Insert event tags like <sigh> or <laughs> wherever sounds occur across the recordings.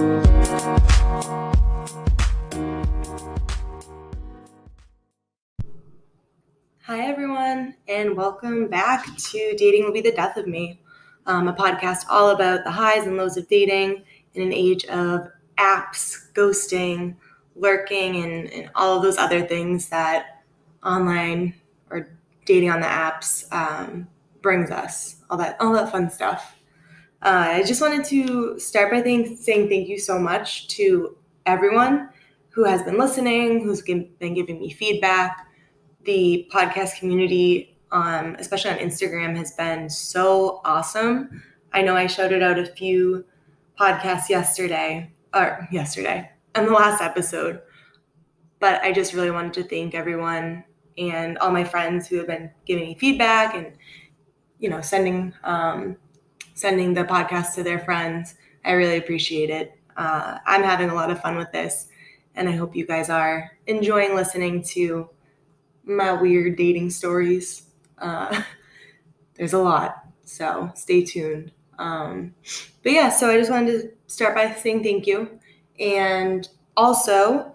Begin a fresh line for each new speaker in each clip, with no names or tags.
Hi, everyone, and welcome back to Dating Will Be the Death of Me, um, a podcast all about the highs and lows of dating in an age of apps, ghosting, lurking, and, and all of those other things that online or dating on the apps um, brings us. All that, all that fun stuff. Uh, I just wanted to start by saying thank you so much to everyone who has been listening, who's been giving me feedback. The podcast community, um, especially on Instagram, has been so awesome. I know I shouted out a few podcasts yesterday, or yesterday, in the last episode, but I just really wanted to thank everyone and all my friends who have been giving me feedback and you know sending um, sending the podcast to their friends. I really appreciate it. Uh, I'm having a lot of fun with this, and I hope you guys are enjoying listening to my weird dating stories. Uh, <laughs> there's a lot, so stay tuned. Um, but yeah, so I just wanted to start by saying thank you. And also,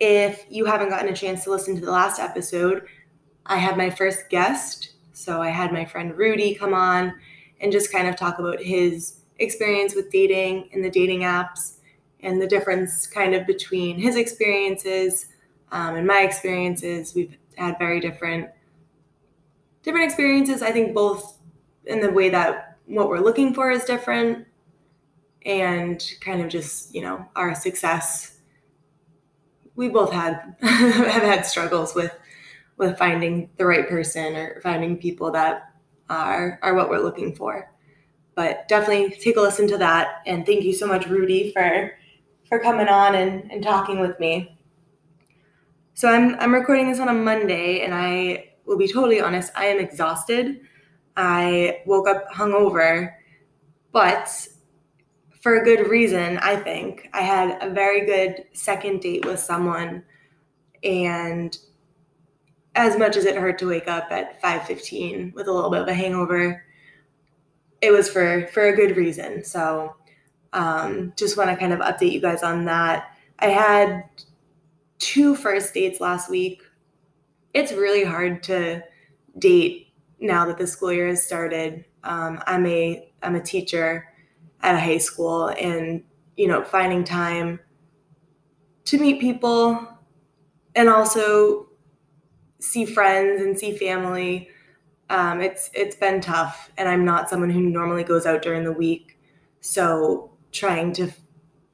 if you haven't gotten a chance to listen to the last episode, I had my first guest. So I had my friend Rudy come on and just kind of talk about his experience with dating and the dating apps and the difference kind of between his experiences um, and my experiences. We've had very different different experiences. I think both in the way that what we're looking for is different and kind of just, you know, our success. We both had <laughs> have had struggles with with finding the right person or finding people that are are what we're looking for. But definitely take a listen to that. And thank you so much, Rudy, for for coming on and, and talking with me. So I'm I'm recording this on a Monday and I will be totally honest, I am exhausted. I woke up hungover, but for a good reason, I think. I had a very good second date with someone and as much as it hurt to wake up at 5:15 with a little bit of a hangover, it was for for a good reason. So um, just want to kind of update you guys on that. I had two first dates last week. It's really hard to date now that the school year has started. Um, I'm a I'm a teacher at a high school, and you know, finding time to meet people and also see friends and see family. Um, it's it's been tough, and I'm not someone who normally goes out during the week. So trying to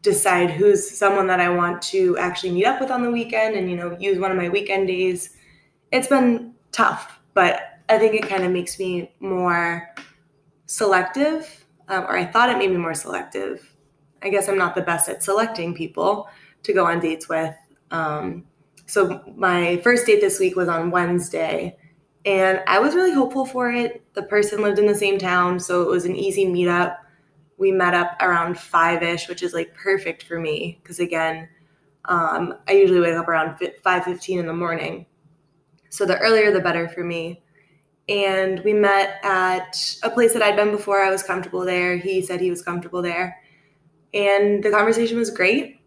decide who's someone that I want to actually meet up with on the weekend, and you know, use one of my weekend days. It's been tough, but I think it kind of makes me more selective, um, or I thought it made me more selective. I guess I'm not the best at selecting people to go on dates with. Um, so my first date this week was on Wednesday, and I was really hopeful for it. The person lived in the same town, so it was an easy meetup. We met up around five ish, which is like perfect for me because again, um, I usually wake up around five fifteen in the morning, so the earlier the better for me. And we met at a place that I'd been before. I was comfortable there. He said he was comfortable there, and the conversation was great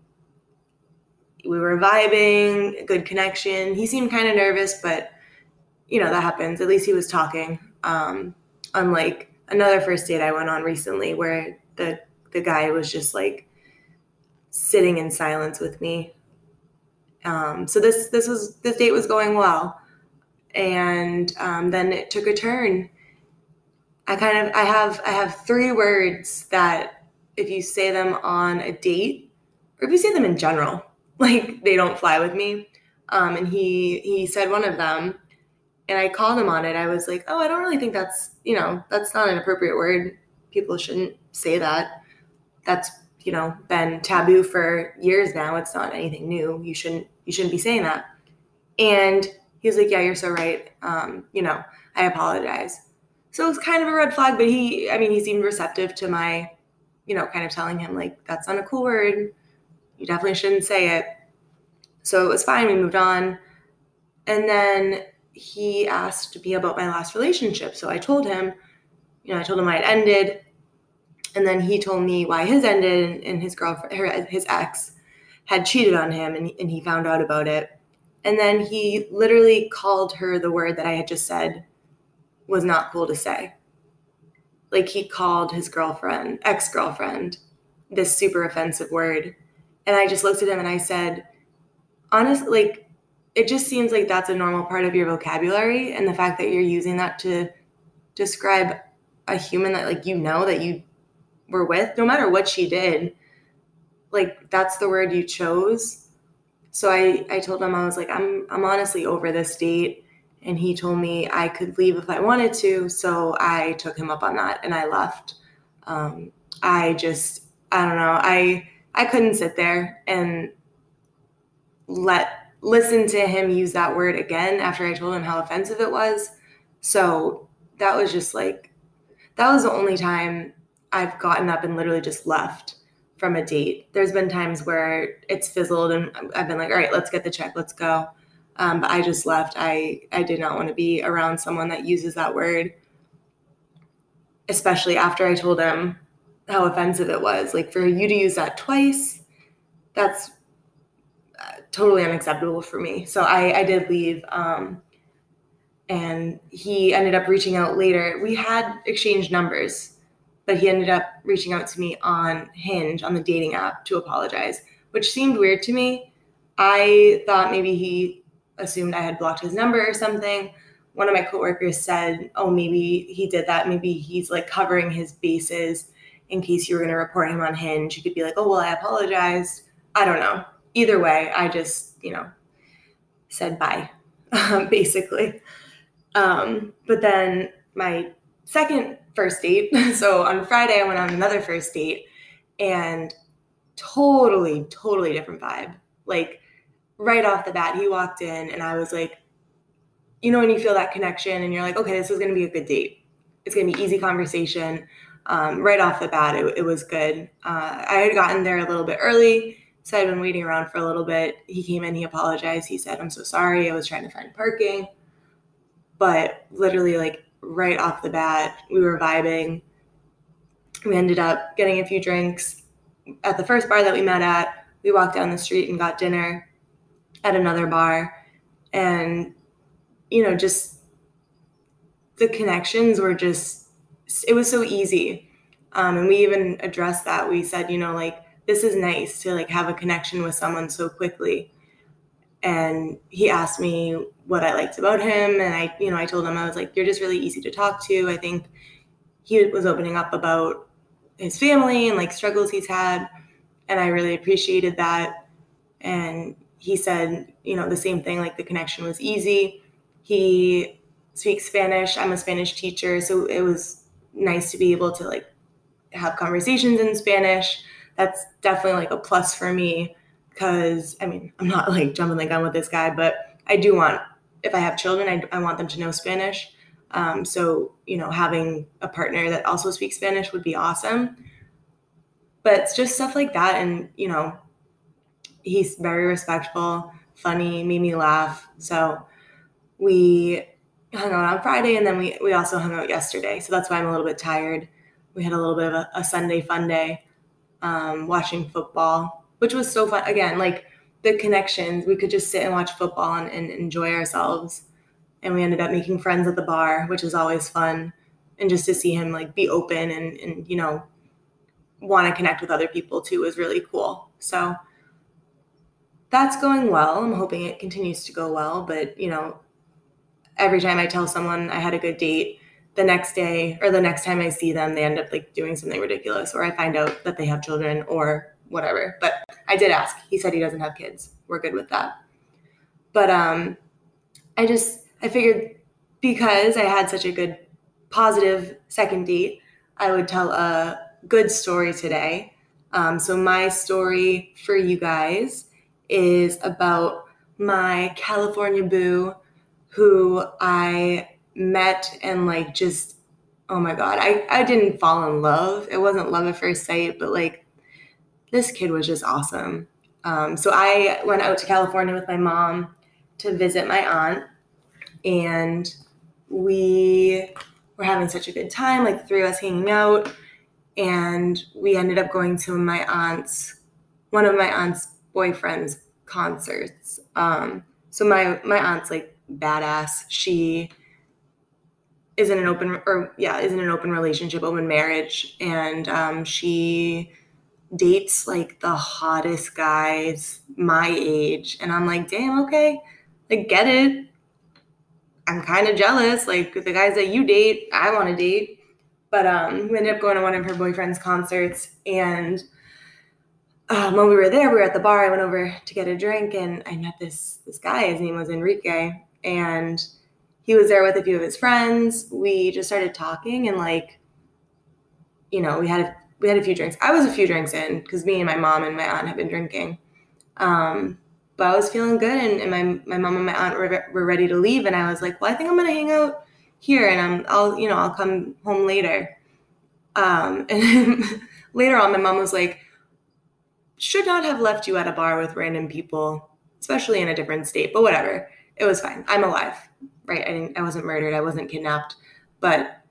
we were vibing, good connection. He seemed kind of nervous, but you know, that happens. At least he was talking. Um, unlike another first date I went on recently where the the guy was just like sitting in silence with me. Um, so this this was this date was going well, and um, then it took a turn. I kind of I have I have three words that if you say them on a date, or if you say them in general, <laughs> like they don't fly with me. Um, and he he said one of them, and I called him on it. I was like, oh, I don't really think that's you know that's not an appropriate word. People shouldn't say that. That's you know been taboo for years now. It's not anything new. You shouldn't you shouldn't be saying that. And he was like, yeah, you're so right. Um, you know, I apologize. So it was kind of a red flag, but he, I mean, he seemed receptive to my, you know, kind of telling him like that's not a cool word you definitely shouldn't say it. So it was fine. We moved on. And then he asked me about my last relationship. So I told him, you know, I told him I had ended. And then he told me why his ended and his girlfriend, his ex, had cheated on him and, and he found out about it. And then he literally called her the word that I had just said was not cool to say. Like he called his girlfriend, ex girlfriend, this super offensive word. And I just looked at him and I said, honestly, like, it just seems like that's a normal part of your vocabulary. And the fact that you're using that to describe a human that, like, you know, that you were with, no matter what she did, like, that's the word you chose. So I, I told him, I was like, I'm, I'm honestly over this date. And he told me I could leave if I wanted to. So I took him up on that and I left. Um, I just, I don't know. I I couldn't sit there and let listen to him use that word again after I told him how offensive it was. So that was just like that was the only time I've gotten up and literally just left from a date. There's been times where it's fizzled and I've been like, all right, let's get the check, let's go. Um, but I just left. I I did not want to be around someone that uses that word, especially after I told him how offensive it was. Like for you to use that twice, that's uh, totally unacceptable for me. So I, I did leave. Um, and he ended up reaching out later. We had exchanged numbers, but he ended up reaching out to me on Hinge, on the dating app, to apologize, which seemed weird to me. I thought maybe he assumed I had blocked his number or something. One of my coworkers said, "Oh, maybe he did that. Maybe he's like covering his bases in case you were going to report him on Hinge. You could be like, oh, well, I apologized. I don't know. Either way, I just, you know, said bye, <laughs> basically. Um, but then my second first date, <laughs> so on Friday, I went on another first date and totally, totally different vibe. Like right off the bat, he walked in and I was like, you know, when you feel that connection and you're like, okay, this is going to be a good date. It's going to be easy conversation um, right off the bat, it, it was good. Uh, I had gotten there a little bit early, so I'd been waiting around for a little bit. He came in, he apologized. He said, I'm so sorry. I was trying to find parking. But literally, like right off the bat, we were vibing. We ended up getting a few drinks at the first bar that we met at. We walked down the street and got dinner at another bar. And, you know, just the connections were just it was so easy. Um, and we even addressed that. We said, you know, like this is nice to like have a connection with someone so quickly. And he asked me what I liked about him, and I, you know, I told him I was like, you're just really easy to talk to. I think he was opening up about his family and like struggles he's had, and I really appreciated that. And he said, you know, the same thing. Like the connection was easy. He speaks Spanish. I'm a Spanish teacher, so it was nice to be able to like have conversations in Spanish. That's definitely like a plus for me because I mean, I'm not like jumping the gun with this guy, but I do want, if I have children, I, I want them to know Spanish. Um, so, you know, having a partner that also speaks Spanish would be awesome. But it's just stuff like that. And, you know, he's very respectful, funny, made me laugh. So we hung out on Friday and then we, we also hung out yesterday. So that's why I'm a little bit tired. We had a little bit of a, a Sunday fun day um, watching football, which was so fun. Again, like the connections, we could just sit and watch football and, and enjoy ourselves. And we ended up making friends at the bar, which is always fun. And just to see him like be open and, and you know, want to connect with other people too was really cool. So that's going well. I'm hoping it continues to go well, but you know, every time I tell someone I had a good date, the next day or the next time I see them, they end up like doing something ridiculous, or I find out that they have children or whatever. But I did ask. He said he doesn't have kids. We're good with that. But um, I just I figured because I had such a good positive second date, I would tell a good story today. Um, so my story for you guys is about my California boo who I met and like just oh my god I, I didn't fall in love it wasn't love at first sight but like this kid was just awesome um, so i went out to california with my mom to visit my aunt and we were having such a good time like three of us hanging out and we ended up going to my aunt's one of my aunt's boyfriend's concerts. Um, so my my aunt's like badass. She is in an open or yeah is in an open relationship, open marriage, and um, she dates like the hottest guys my age, and I'm like, damn, okay, like get it. I'm kind of jealous. Like the guys that you date, I want to date. But um, we ended up going to one of her boyfriend's concerts, and um, when we were there, we were at the bar. I went over to get a drink, and I met this this guy. His name was Enrique, and he was there with a few of his friends. We just started talking, and like, you know, we had a, we had a few drinks. I was a few drinks in because me and my mom and my aunt have been drinking. Um, but I was feeling good, and, and my my mom and my aunt were, were ready to leave, and I was like, well, I think I'm gonna hang out here and I'm I'll you know I'll come home later. Um, <laughs> and later on, my mom was like, should not have left you at a bar with random people, especially in a different state. But whatever, it was fine. I'm alive, right? I didn't I wasn't murdered. I wasn't kidnapped. But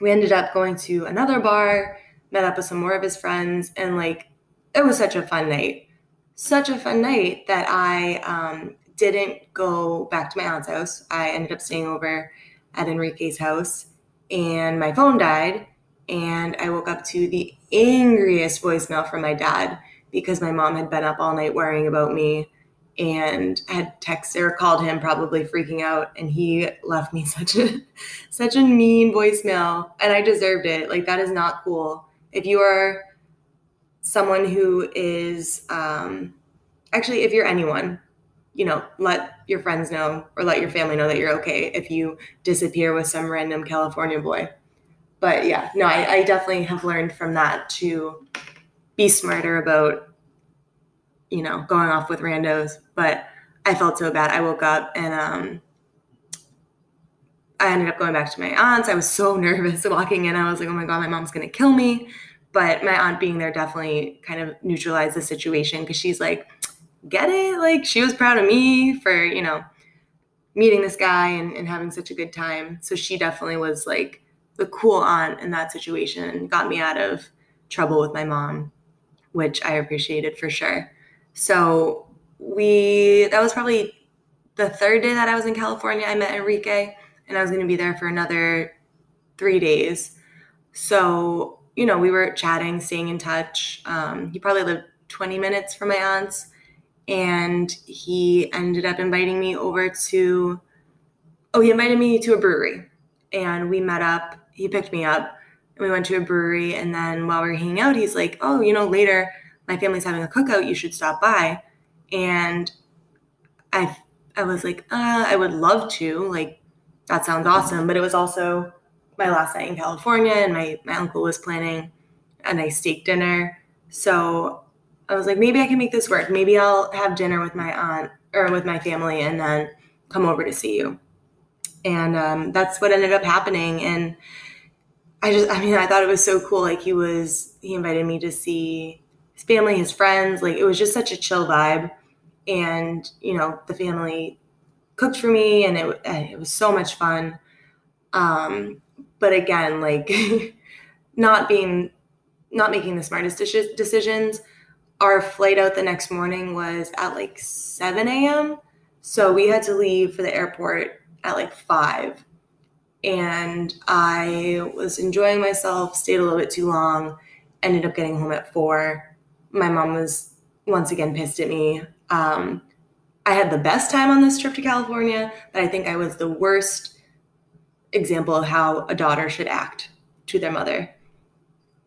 we ended up going to another bar, met up with some more of his friends, and like it was such a fun night. Such a fun night that I um, didn't go back to my aunt's house. I ended up staying over at Enrique's house and my phone died. And I woke up to the angriest voicemail from my dad because my mom had been up all night worrying about me and had texted or called him probably freaking out and he left me <laughs> such a such a mean voicemail and I deserved it. Like that is not cool. If you are someone who is um actually if you're anyone you know, let your friends know or let your family know that you're okay if you disappear with some random California boy. But yeah, no, I, I definitely have learned from that to be smarter about, you know, going off with randos. But I felt so bad. I woke up and um, I ended up going back to my aunt's. I was so <laughs> nervous walking in. I was like, oh my God, my mom's going to kill me. But my aunt being there definitely kind of neutralized the situation because she's like, get it? Like she was proud of me for, you know, meeting this guy and, and having such a good time. So she definitely was like the cool aunt in that situation and got me out of trouble with my mom, which I appreciated for sure. So we that was probably the third day that I was in California. I met Enrique and I was going to be there for another 3 days. So, you know, we were chatting, staying in touch. Um, he probably lived 20 minutes from my aunt's and he ended up inviting me over to oh he invited me to a brewery and we met up he picked me up and we went to a brewery and then while we were hanging out he's like oh you know later my family's having a cookout you should stop by and i i was like uh, i would love to like that sounds awesome but it was also my last night in california and my my uncle was planning a nice steak dinner so I was like, maybe I can make this work. Maybe I'll have dinner with my aunt or with my family and then come over to see you. And um, that's what ended up happening. And I just, I mean, I thought it was so cool. Like he was, he invited me to see his family, his friends. Like it was just such a chill vibe. And, you know, the family cooked for me and it, it was so much fun. Um, but again, like <laughs> not being, not making the smartest decisions our flight out the next morning was at like 7 a.m. So we had to leave for the airport at like 5. And I was enjoying myself, stayed a little bit too long, ended up getting home at 4. My mom was once again pissed at me. Um, I had the best time on this trip to California, but I think I was the worst example of how a daughter should act to their mother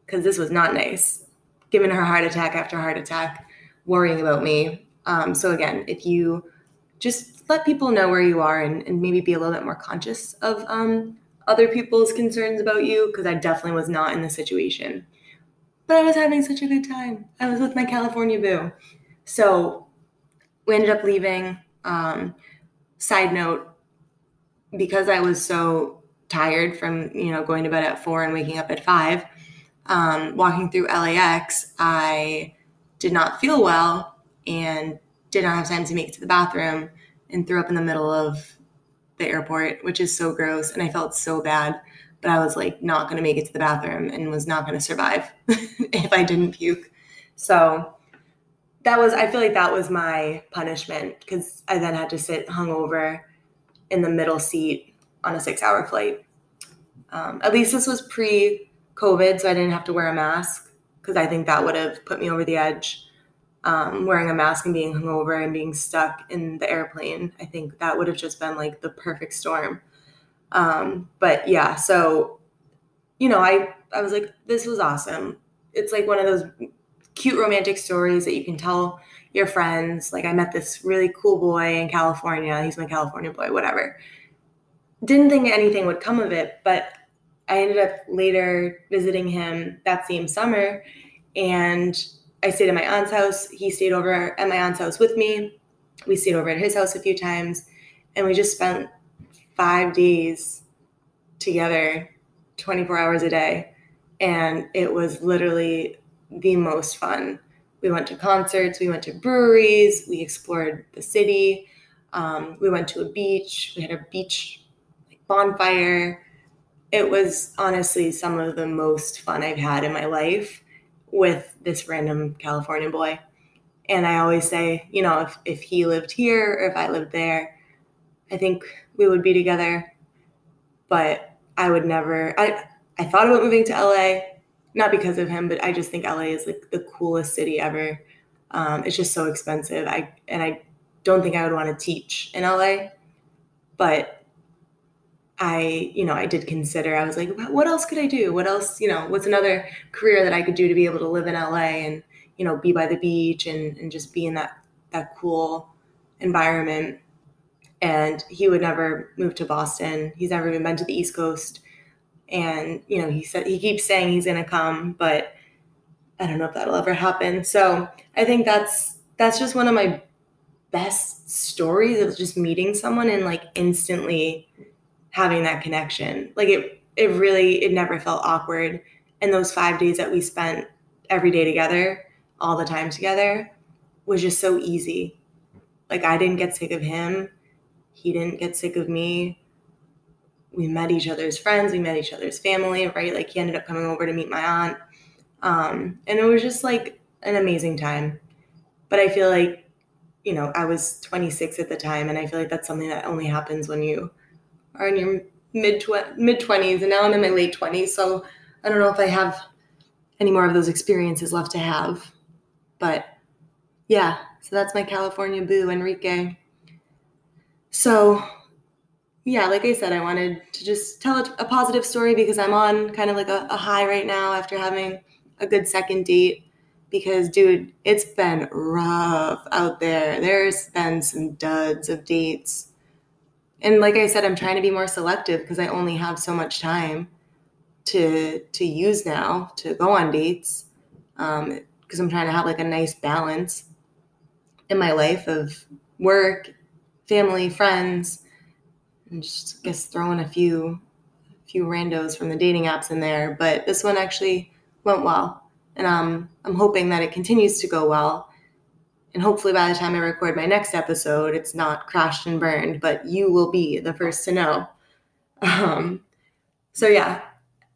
because this was not nice giving her heart attack after heart attack, worrying about me. Um, so again, if you just let people know where you are and, and maybe be a little bit more conscious of um, other people's concerns about you, because I definitely was not in the situation. But I was having such a good time. I was with my California boo. So we ended up leaving. Um, side note, because I was so tired from you know going to bed at four and waking up at five, um, walking through LAX, I did not feel well and did not have time to make it to the bathroom and threw up in the middle of the airport, which is so gross. And I felt so bad. But I was like not going to make it to the bathroom and was not going to survive <laughs> if I didn't puke. So that was, I feel like that was my punishment because I then had to sit hungover in the middle seat on a six hour flight. Um, at least this was pre COVID, so I didn't have to wear a mask because I think that would have put me over the edge. Um, wearing a mask and being hungover and being stuck in the airplane, I think that would have just been like the perfect storm. Um, but yeah, so you know, I I was like, this was awesome. It's like one of those cute romantic stories that you can tell your friends. Like I met this really cool boy in California. He's my California boy, whatever. Didn't think anything would come of it, but I ended up later visiting him that same summer and I stayed at my aunt's house. He stayed over at my aunt's house with me. We stayed over at his house a few times and we just spent five days together, 24 hours a day. And it was literally the most fun. We went to concerts, we went to breweries, we explored the city, um, we went to a beach, we had a beach bonfire. It was honestly some of the most fun I've had in my life with this random California boy. And I always say, you know, if, if he lived here or if I lived there, I think we would be together. But I would never I I thought about moving to LA, not because of him, but I just think LA is like the coolest city ever. Um, it's just so expensive. I and I don't think I would want to teach in LA, but I, you know, I did consider. I was like, what else could I do? What else, you know, what's another career that I could do to be able to live in LA and, you know, be by the beach and and just be in that that cool environment and he would never move to Boston. He's never even been to the East Coast. And, you know, he said he keeps saying he's gonna come, but I don't know if that'll ever happen. So I think that's that's just one of my best stories of just meeting someone and like instantly having that connection. Like it it really it never felt awkward. And those five days that we spent every day together, all the time together, was just so easy. Like I didn't get sick of him he didn't get sick of me. We met each other's friends, we met each other's family, right? Like he ended up coming over to meet my aunt. Um, and it was just like an amazing time. But I feel like, you know, I was 26 at the time, and I feel like that's something that only happens when you are in your mid mid 20s, and now I'm in my late 20s. So I don't know if I have any more of those experiences left to have. But yeah, so that's my California boo, Enrique. So, yeah, like I said, I wanted to just tell a, a positive story because I'm on kind of like a, a high right now after having a good second date. Because, dude, it's been rough out there. There's been some duds of dates. And like I said, I'm trying to be more selective because I only have so much time to to use now to go on dates. Um, because I'm trying to have like a nice balance in my life of work family, friends, and just I guess throwing a few few randos from the dating apps in there. But this one actually went well, and um, I'm hoping that it continues to go well. And hopefully, by the time I record my next episode, it's not crashed and burned, but you will be the first to know. Um, so yeah,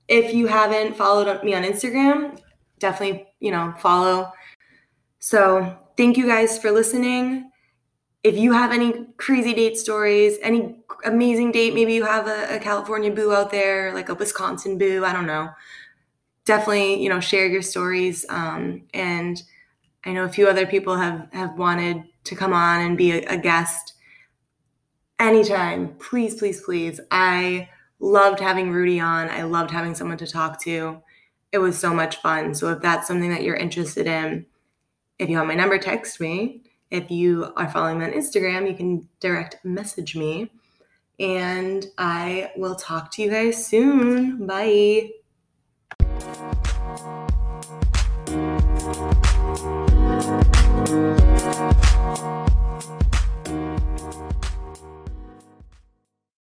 if you haven't followed me on Instagram, definitely you know follow. So thank you guys for listening if you have any crazy date stories, any amazing date, maybe you have a, a, California boo out there, like a Wisconsin boo, I don't know. Definitely, you know, share your stories. Um, and I know a few other people have have wanted to come on and be a, a guest anytime. Please, please, please. I loved having Rudy on. I loved having someone to talk to. It was so much fun. So if that's something that you're interested in, if you have my number, text me if you are following me on Instagram, you can direct message me. And I will talk to you guys soon. Bye.